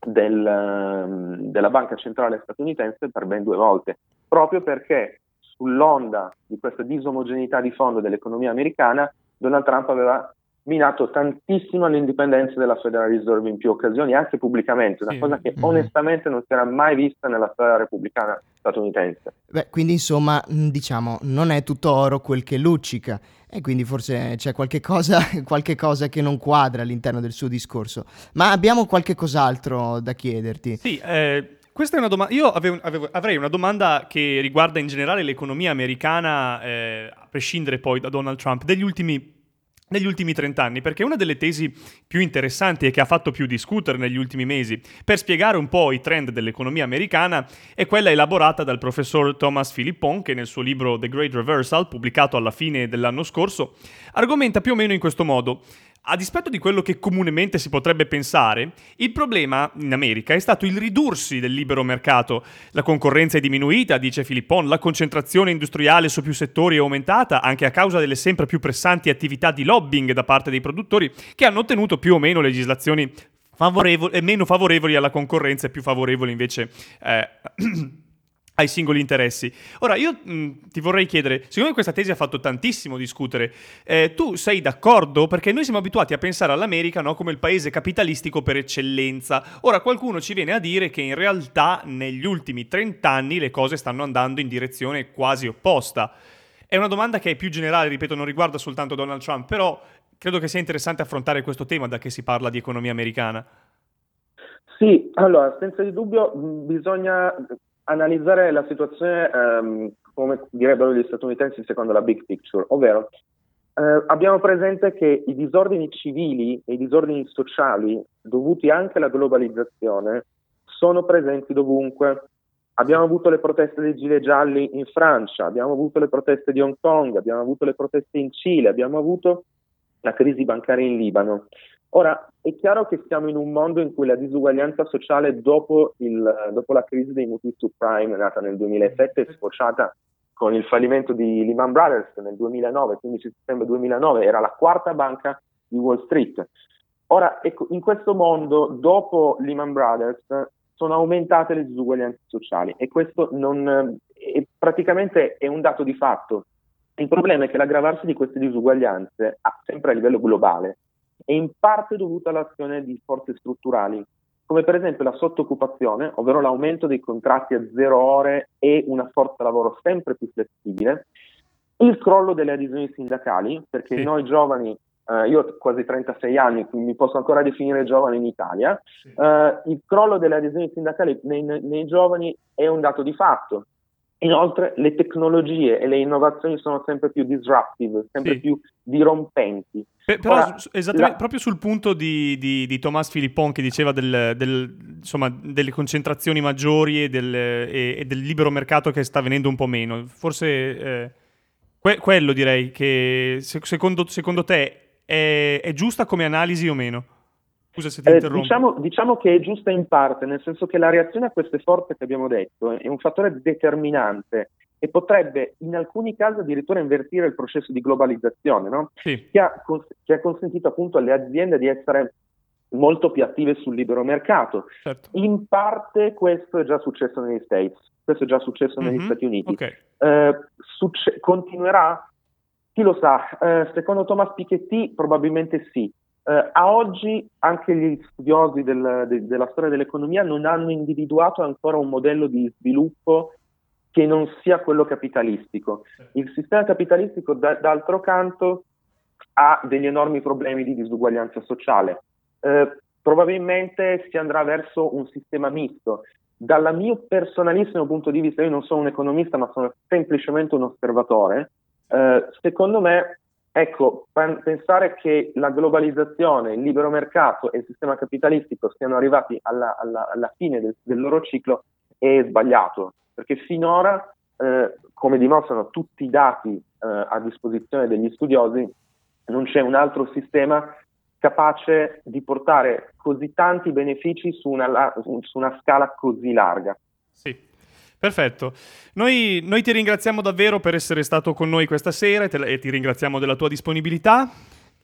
del, della banca centrale statunitense per ben due volte, proprio perché sull'onda di questa disomogeneità di fondo dell'economia americana, Donald Trump aveva minato tantissimo l'indipendenza della Federal Reserve in più occasioni, anche pubblicamente, una Sì. cosa che Mhm. onestamente non si era mai vista nella storia repubblicana statunitense. Beh, quindi insomma, mh, diciamo, non è tutto oro quel che luccica e quindi forse c'è qualche cosa, qualche cosa che non quadra all'interno del suo discorso. Ma abbiamo qualche cos'altro da chiederti? Sì, eh, questa è una domanda. Io avevo- avevo- avrei una domanda che riguarda in generale l'economia americana, eh, a prescindere poi da Donald Trump, degli ultimi. Negli ultimi 30 anni, perché una delle tesi più interessanti e che ha fatto più discutere negli ultimi mesi per spiegare un po' i trend dell'economia americana è quella elaborata dal professor Thomas Philippon, che nel suo libro The Great Reversal, pubblicato alla fine dell'anno scorso, argomenta più o meno in questo modo. A dispetto di quello che comunemente si potrebbe pensare, il problema in America è stato il ridursi del libero mercato. La concorrenza è diminuita, dice Filippon, la concentrazione industriale su più settori è aumentata anche a causa delle sempre più pressanti attività di lobbying da parte dei produttori che hanno ottenuto più o meno legislazioni favorevoli meno favorevoli alla concorrenza e più favorevoli invece eh, ai singoli interessi. Ora, io mh, ti vorrei chiedere, siccome questa tesi ha fatto tantissimo discutere, eh, tu sei d'accordo? Perché noi siamo abituati a pensare all'America no, come il paese capitalistico per eccellenza. Ora, qualcuno ci viene a dire che in realtà negli ultimi 30 anni le cose stanno andando in direzione quasi opposta. È una domanda che è più generale, ripeto, non riguarda soltanto Donald Trump, però credo che sia interessante affrontare questo tema da che si parla di economia americana. Sì, allora, senza di dubbio bisogna analizzare la situazione ehm, come direbbero gli statunitensi secondo la big picture, ovvero eh, abbiamo presente che i disordini civili e i disordini sociali dovuti anche alla globalizzazione sono presenti dovunque. Abbiamo avuto le proteste dei gilet gialli in Francia, abbiamo avuto le proteste di Hong Kong, abbiamo avuto le proteste in Cile, abbiamo avuto la crisi bancaria in Libano. Ora, è chiaro che siamo in un mondo in cui la disuguaglianza sociale dopo, il- dopo la crisi dei mutui subprime nata nel 2007 è sfociata con il fallimento di Lehman Brothers nel 2009, 15 settembre 2009, era la quarta banca di Wall Street. Ora, ecco, in questo mondo, dopo Lehman Brothers, sono aumentate le disuguaglianze sociali e questo non, è, praticamente è un dato di fatto. Il problema è che l'aggravarsi di queste disuguaglianze, sempre a livello globale, è in parte dovuta all'azione di forze strutturali, come per esempio la sottoccupazione, ovvero l'aumento dei contratti a zero ore e una forza lavoro sempre più flessibile, il crollo delle adesioni sindacali, perché Sì. noi giovani, eh, io ho quasi 36 anni, quindi mi posso ancora definire giovane in Italia, eh, il crollo delle adesioni sindacali nei, nei- nei giovani è un dato di fatto. Inoltre le tecnologie e le innovazioni sono sempre più disruptive, sempre Sì. più dirompenti. Pe- però Ora, la- proprio sul punto di, di, di Thomas Philippon che diceva del- del- insomma, delle concentrazioni maggiori e del, e- e del libero mercato che sta venendo un po' meno, forse eh, que- quello direi che se- secondo, secondo te è, è giusta come analisi o meno? Scusa se ti Eh, interrompo. diciamo, diciamo che è giusta in parte, nel senso che la reazione a queste forze che abbiamo detto è un fattore determinante e potrebbe in alcuni casi addirittura invertire il processo di globalizzazione, no? Sì. che, ha, cons- che ha consentito appunto alle aziende di essere molto più attive sul libero mercato. Certo. In parte questo è già successo negli States, questo è già successo negli Mhm, Stati Uniti. ok. Eh, succe- continuerà? Chi lo sa? Eh, secondo Thomas Piketty probabilmente sì. Eh, a oggi anche gli studiosi del- de- della storia dell'economia non hanno individuato ancora un modello di sviluppo che non sia quello capitalistico. Il sistema capitalistico, da- d'altro canto, ha degli enormi problemi di disuguaglianza sociale. Eh, probabilmente si andrà verso un sistema misto. Dal mio personalissimo punto di vista, io non sono un economista, ma sono semplicemente un osservatore. eh, secondo me, ecco, pen- pensare che la globalizzazione, il libero mercato e il sistema capitalistico siano arrivati alla, alla- alla fine del, del loro ciclo è sbagliato, perché finora, eh, come dimostrano tutti i dati eh, a disposizione degli studiosi, non c'è un altro sistema capace di portare così tanti benefici su una, su una scala così larga. Sì. Perfetto. Noi, noi ti ringraziamo davvero per essere stato con noi questa sera e, te- e ti ringraziamo della tua disponibilità.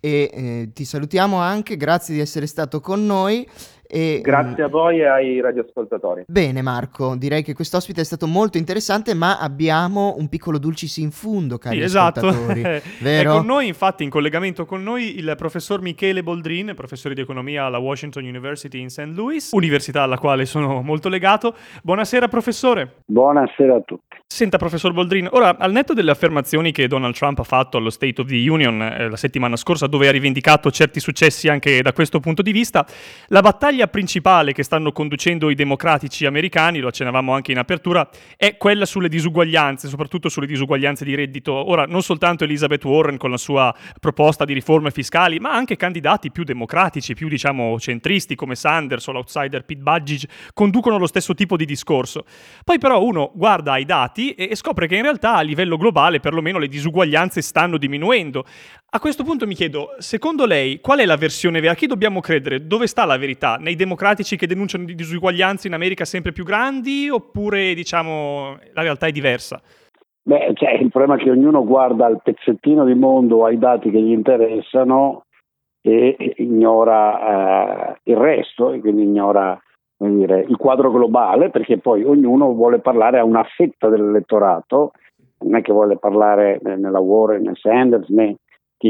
E eh, ti salutiamo anche, grazie di essere stato con noi. E, Grazie a voi e ai radioascoltatori. Bene Marco, direi che quest'ospite è stato molto interessante, ma abbiamo un piccolo dulcis in fundo, cari Sì, esatto. ascoltatori. È Vero? con noi, infatti, in collegamento con noi il professor Michele Boldrin, professore di economia alla Washington University in St. Louis, università alla quale sono molto legato. Buonasera, professore. Buonasera a tutti. Senta, professor Boldrin, ora, al netto delle affermazioni che Donald Trump ha fatto allo State of the Union eh, la settimana scorsa, dove ha rivendicato certi successi anche da questo punto di vista, la battaglia principale che stanno conducendo i democratici americani, lo accennavamo anche in apertura, è quella sulle disuguaglianze, soprattutto sulle disuguaglianze di reddito. Ora, non soltanto Elizabeth Warren con la sua proposta di riforme fiscali, ma anche candidati più democratici, più diciamo centristi come Sanders o l'outsider Pete Buttigieg conducono lo stesso tipo di discorso. Poi però uno guarda ai dati e scopre che in realtà a livello globale perlomeno le disuguaglianze stanno diminuendo. A questo punto mi chiedo, secondo lei qual è la versione vera? A chi dobbiamo credere? Dove sta la verità? Nei democratici che denunciano di disuguaglianze in America sempre più grandi oppure diciamo la realtà è diversa? Beh, cioè, il problema è che ognuno guarda il pezzettino di mondo, ai dati che gli interessano e ignora eh, il resto, e quindi ignora dire, il quadro globale, perché poi ognuno vuole parlare a una fetta dell'elettorato, non è che vuole parlare eh, nella Warren, né Sanders, né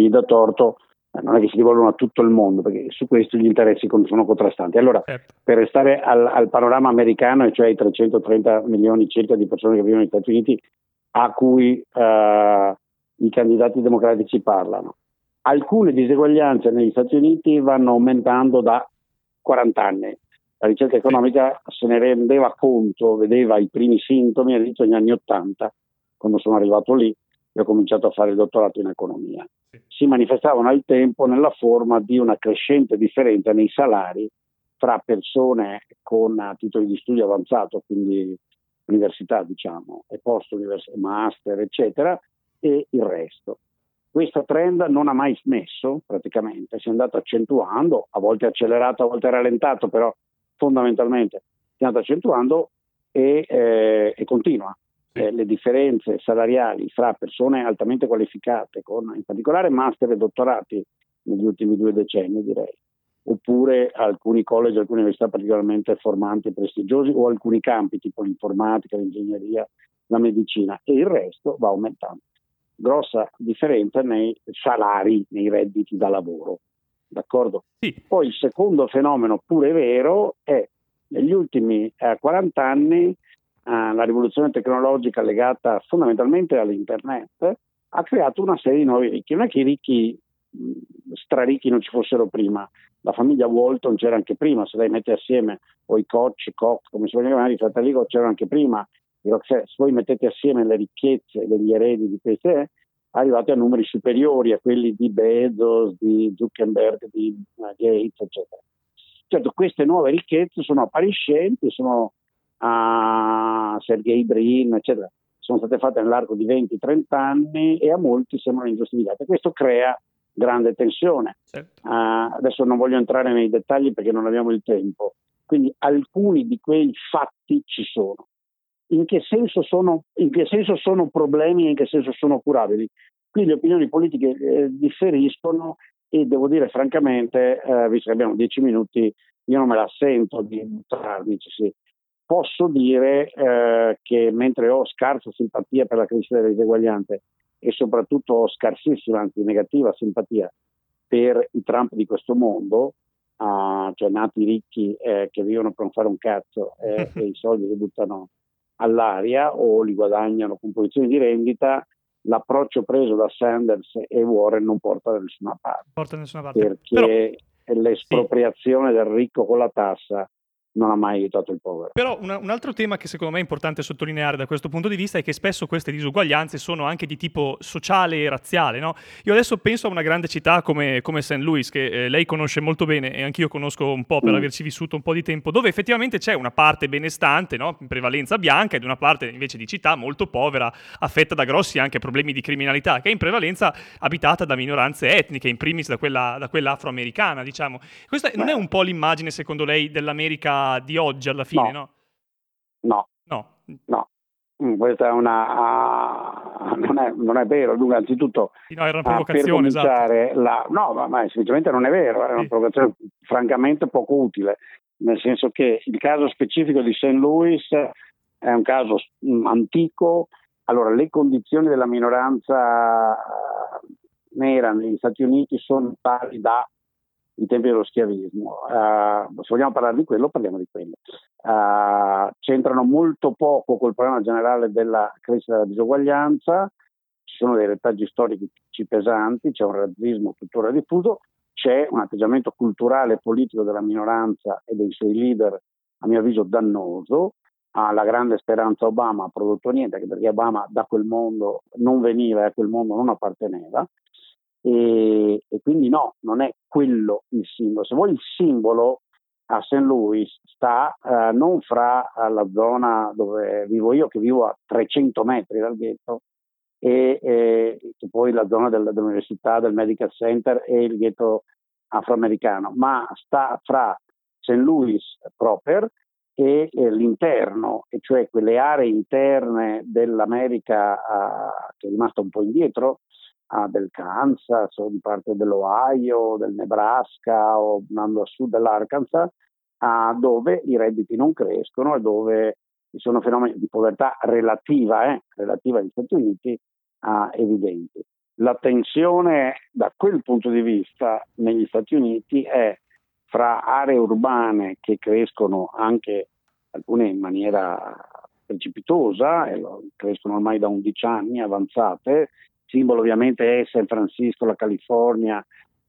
chi dà torto, eh, non è che si rivolgono a tutto il mondo, perché su questo gli interessi sono contrastanti. Allora, Certo. per restare al, al panorama americano, e cioè ai 330 milioni circa di persone che vivono negli Stati Uniti, a cui eh, i candidati democratici parlano. Alcune diseguaglianze negli Stati Uniti vanno aumentando da 40 anni. La ricerca economica se ne rendeva conto, vedeva i primi sintomi all'inizio degli anni 80, quando sono arrivato lì e ho cominciato a fare il dottorato in economia. Si manifestavano al tempo nella forma di una crescente differenza nei salari tra persone con titoli di studio avanzato, quindi università, diciamo, e post università, master, eccetera, e il resto. Questo trend non ha mai smesso praticamente, si è andato accentuando, a volte accelerato, a volte rallentato, però fondamentalmente si è andato accentuando e, eh, e continua. Eh, le differenze salariali fra persone altamente qualificate, con in particolare master e dottorati negli ultimi due decenni, direi, oppure alcuni college, alcune università particolarmente formanti e prestigiosi, o alcuni campi tipo l'informatica, l'ingegneria, la medicina, e il resto va aumentando. Grossa differenza nei salari, nei redditi da lavoro. D'accordo? Sì. Poi il secondo fenomeno pure vero è negli ultimi eh, 40 anni la rivoluzione tecnologica legata fondamentalmente all'internet ha creato una serie di nuovi ricchi. Non è che i ricchi straricchi non ci fossero prima, la famiglia Walton c'era anche prima, se lei mette assieme o i Koch, Koch, come si vogliono chiamare, i fratelli Koch c'erano anche prima, se voi mettete assieme le ricchezze degli eredi di queste, arrivate a numeri superiori a quelli di Bezos, di Zuckerberg, di uh, Gates, eccetera. Certo, queste nuove ricchezze sono appariscenti, sono a Sergey Brin, eccetera, sono state fatte nell'arco di 20-30 anni e a molti sembrano ingiustificate. Questo crea grande tensione. Certo. Uh, adesso non voglio entrare nei dettagli perché non abbiamo il tempo. Quindi alcuni di quei fatti ci sono. in che senso sono, in che senso sono problemi e in che senso sono curabili. Qui le opinioni politiche eh, differiscono e devo dire francamente, eh, visto che abbiamo dieci minuti, io non me la sento di buttarmi. Sì. Posso dire eh, che mentre ho scarsa simpatia per la crescita delle diseguaglianze e soprattutto ho scarsissima, anzi negativa simpatia per i Trump di questo mondo, uh, cioè nati ricchi eh, che vivono per non fare un cazzo eh, e i soldi li buttano all'aria o li guadagnano con posizioni di rendita, l'approccio preso da Sanders e Warren non porta da nessuna parte. Porta da nessuna parte. Perché Però, l'espropriazione sì. del ricco con la tassa non ha mai aiutato il povero. Però una, un altro tema che secondo me è importante sottolineare da questo punto di vista è che spesso queste disuguaglianze sono anche di tipo sociale e razziale. No? Io adesso penso a una grande città come, come St. Louis, che eh, lei conosce molto bene e anch'io conosco un po' per mm. averci vissuto un po' di tempo, dove effettivamente c'è una parte benestante, no? in prevalenza bianca, ed una parte invece di città molto povera, affetta da grossi anche problemi di criminalità, che è in prevalenza abitata da minoranze etniche, in primis da quella, da quella afroamericana. Diciamo. Questa Beh. non è un po' l'immagine, secondo lei, dell'America di oggi alla fine, no? No. No. no. Mm, questa è una. Uh, non, è, non, è, vero. Dunque, anzitutto. Sì, no, era una provocazione. esatto. la, no, ma, ma, semplicemente non è vero. È una sì. provocazione francamente poco utile. Nel senso che il caso specifico di St. Louis è un caso mm, antico. Allora, le condizioni della minoranza nera negli Stati Uniti sono tali da i tempi dello schiavismo. Uh, se vogliamo parlare di quello, parliamo di quello. Uh, c'entrano molto poco col problema generale della crescita della disuguaglianza, ci sono dei retaggi storici pesanti, c'è un razzismo tuttora diffuso, c'è un atteggiamento culturale e politico della minoranza e dei suoi leader, a mio avviso, dannoso. Uh, la grande speranza Obama ha prodotto niente, perché Obama da quel mondo non veniva e a quel mondo non apparteneva. E, e, quindi no, non è quello il simbolo. Se vuoi il simbolo a St. Louis sta eh, non fra la zona dove vivo io, che vivo a 300 metri dal ghetto, e, e, poi la zona del, dell'università, del medical center e il ghetto afroamericano, ma sta fra St. Louis proper e, e l'interno, e cioè quelle aree interne dell'America uh, che è rimasta un po' indietro, ah, del Kansas o di parte dell'Ohio, del Nebraska o andando a sud dell'Arkansas, ah, dove i redditi non crescono e dove ci sono fenomeni di povertà relativa, eh, relativa agli Stati Uniti ah, evidenti. La tensione da quel punto di vista negli Stati Uniti è fra aree urbane che crescono anche alcune in maniera precipitosa, crescono ormai da 11 anni avanzate, simbolo ovviamente è San Francisco, la California,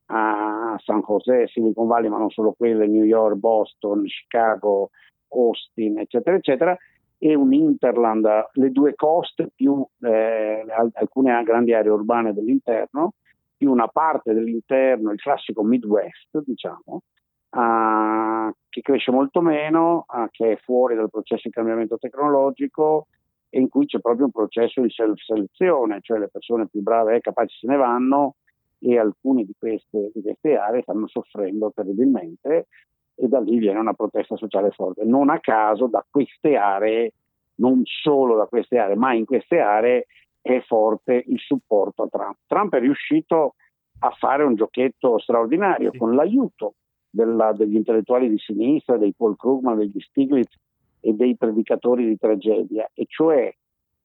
a San José, Silicon Valley, ma non solo quelle, New York, Boston, Chicago, Austin, eccetera, eccetera, e un interland, le due coste più eh, alcune grandi aree urbane dell'interno, più una parte dell'interno, il classico Midwest, diciamo, uh, che cresce molto meno, uh, che è fuori dal processo di cambiamento tecnologico, e in cui c'è proprio un processo di self-selezione, cioè le persone più brave e capaci se ne vanno e alcune di queste, di queste aree stanno soffrendo terribilmente e da lì viene una protesta sociale forte. Non a caso da queste aree, non solo da queste aree, ma in queste aree è forte il supporto a Trump. Trump è riuscito a fare un giochetto straordinario con l'aiuto della, degli intellettuali di sinistra, dei Paul Krugman, degli Stiglitz, e dei predicatori di tragedia, e cioè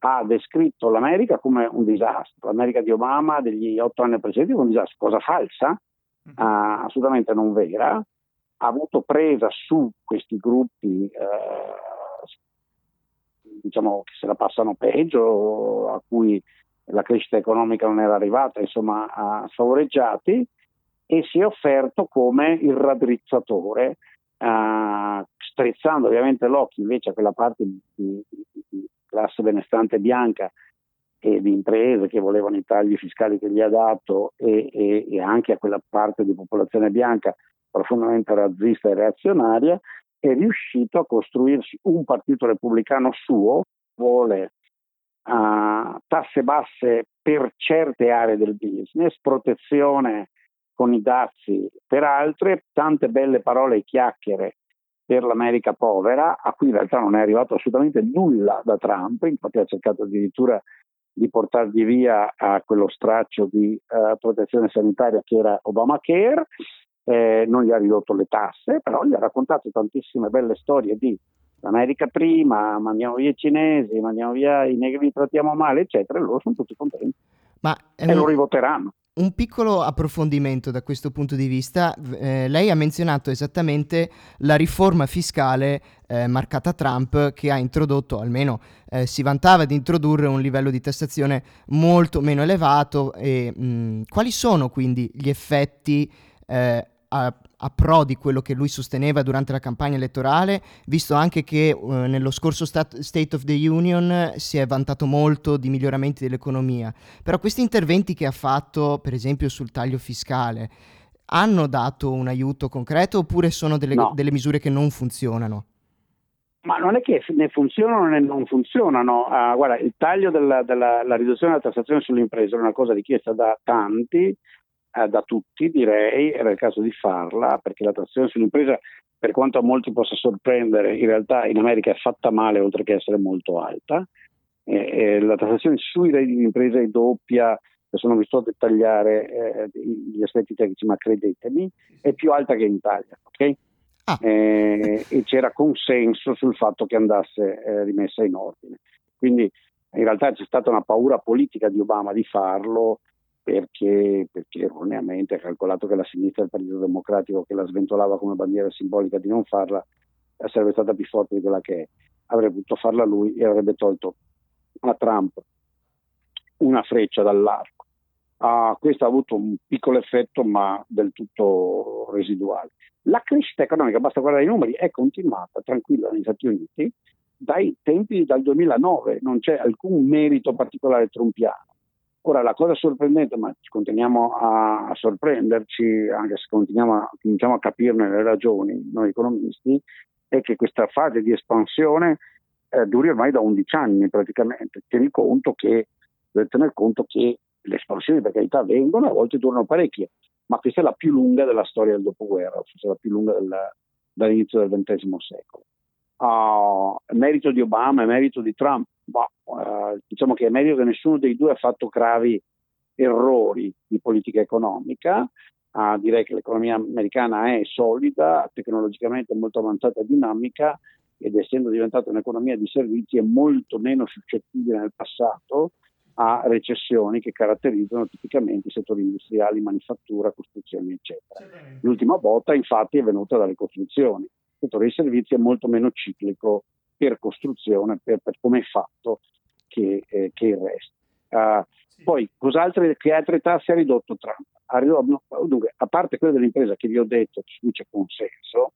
ha descritto l'America come un disastro, l'America di Obama degli otto anni precedenti come un disastro, cosa falsa, uh, assolutamente non vera, ha avuto presa su questi gruppi eh, diciamo che se la passano peggio, a cui la crescita economica non era arrivata, insomma, a sfavoreggiati, e si è offerto come il raddrizzatore uh, strizzando ovviamente l'occhio invece a quella parte di, di, di classe benestante bianca e di imprese che volevano i tagli fiscali che gli ha dato e, e, e anche a quella parte di popolazione bianca profondamente razzista e reazionaria, è riuscito a costruirsi un partito repubblicano suo, vuole uh, tasse basse per certe aree del business, protezione con i dazi per altre, tante belle parole e chiacchiere per l'America povera, a cui in realtà non è arrivato assolutamente nulla da Trump, infatti ha cercato addirittura di portargli via a quello straccio di eh, protezione sanitaria che era Obamacare, eh, non gli ha ridotto le tasse, però gli ha raccontato tantissime belle storie di l'America prima, mandiamo via i cinesi, mandiamo via i negri, li trattiamo male, eccetera, e loro sono tutti contenti Ma e lo un, rivoteranno. Un piccolo approfondimento da questo punto di vista. Eh, lei ha menzionato esattamente la riforma fiscale eh, marcata Trump che ha introdotto, almeno eh, si vantava di introdurre un livello di tassazione molto meno elevato. E, mh, quali sono quindi gli effetti eh, a, a pro di quello che lui sosteneva durante la campagna elettorale, visto anche che eh, nello scorso stat- State of the Union si è vantato molto di miglioramenti dell'economia. Però questi interventi che ha fatto, per esempio sul taglio fiscale, hanno dato un aiuto concreto oppure sono delle, No. delle misure che non funzionano? Ma non è che ne funzionano né non funzionano. Ah, guarda, il taglio della, della- la riduzione della tassazione sulle imprese è una cosa richiesta da tanti, eh, da tutti direi, era il caso di farla, perché la tassazione sull'impresa, per quanto a molti possa sorprendere, in realtà in America è fatta male oltre che essere molto alta. Eh, eh, la tassazione sui redditi di impresa è doppia, adesso non vi sto a dettagliare eh, gli aspetti tecnici, ma credetemi, è più alta che in Italia, ok? Ah. Eh, e c'era consenso sul fatto che andasse rimessa in ordine. Quindi in realtà c'è stata una paura politica di Obama di farlo perché, perché erroneamente ha calcolato che la sinistra del Partito Democratico che la sventolava come bandiera simbolica di non farla sarebbe stata più forte di quella che è. Avrebbe potuto farla lui e avrebbe tolto a Trump una freccia dall'arco. Ah, questo ha avuto un piccolo effetto ma del tutto residuale. La crescita economica, basta guardare i numeri, è continuata tranquilla negli Stati Uniti dai tempi dal 2009, non c'è alcun merito particolare trumpiano. Ora la cosa sorprendente, ma continuiamo a, sorprenderci, anche se continuiamo a, cominciamo a capirne le ragioni, noi economisti, è che questa fase di espansione eh, duri ormai da 11 anni praticamente. Tieni conto che, tener conto che le espansioni per carità vengono, a volte durano parecchie, ma questa è la più lunga della storia del dopoguerra, forse la più lunga del- dall'inizio del XX secolo. Ah, merito di Obama e merito di Trump, ma eh, diciamo che è merito che nessuno dei due ha fatto gravi errori di politica economica. Ah, direi che l'economia americana è solida, tecnologicamente molto avanzata e dinamica ed essendo diventata un'economia di servizi è molto meno suscettibile nel passato a recessioni che caratterizzano tipicamente i settori industriali, manifattura, costruzioni, eccetera. L'ultima botta infatti è venuta dalle costruzioni. Il settore dei servizi è molto meno ciclico per costruzione, per, per come è fatto, che, eh, che il resto. Ah, Poi, cos'altro, che altre tasse ha ridotto Trump? Ha ridotto- no, dunque, a parte quelle dell'impresa che vi ho detto, su cui c'è consenso,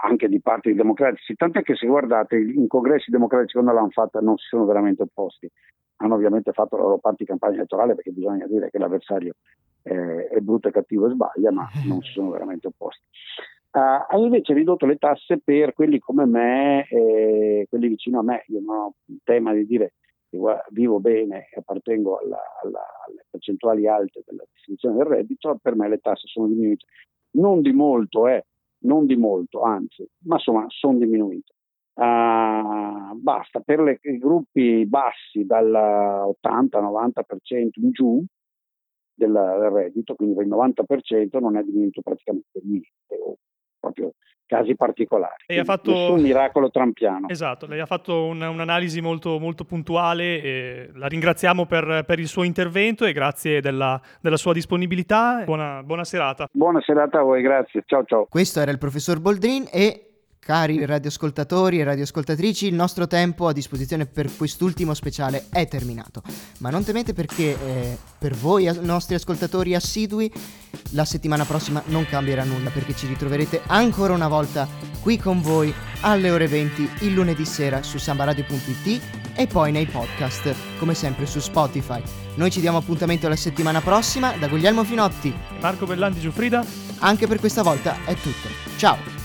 anche di parte dei democratici, tant'è che se guardate in congressi democratici quando l'hanno fatta non si sono veramente opposti, hanno ovviamente fatto la loro parte di campagna elettorale perché bisogna dire che l'avversario eh, è brutto e cattivo e sbaglia, ma non si sono veramente opposti. Ah, ha invece ridotto le tasse per quelli come me, eh, quelli vicino a me. Io non ho un tema di dire che vivo bene e appartengo alla- alla- alle percentuali alte della distribuzione del reddito, per me le tasse sono diminuite. Non di molto, eh, non di molto, anzi, ma insomma sono diminuite. Ah, basta, per le- i gruppi bassi dal 80-90% in giù del, reddito, quindi del 90% non è diminuito praticamente niente, proprio casi particolari. Lei ha fatto- Nessun miracolo trampiano. Esatto, lei ha fatto un- un'analisi molto, molto puntuale e la ringraziamo per, per il suo intervento e grazie della, della sua disponibilità. Buona, buona serata. Buona serata a voi, grazie. Ciao ciao. Questo era il professor Boldrin e cari radioascoltatori e radioascoltatrici, il nostro tempo a disposizione per quest'ultimo speciale è terminato. Ma non temete perché eh, per voi as- nostri ascoltatori assidui la settimana prossima non cambierà nulla perché ci ritroverete ancora una volta qui con voi alle ore 20 il lunedì sera su sambaradio.it e poi nei podcast come sempre su Spotify. Noi ci diamo appuntamento la settimana prossima da Guglielmo Finotti. Marco Bellanti Giuffrida. Anche per questa volta è tutto. Ciao!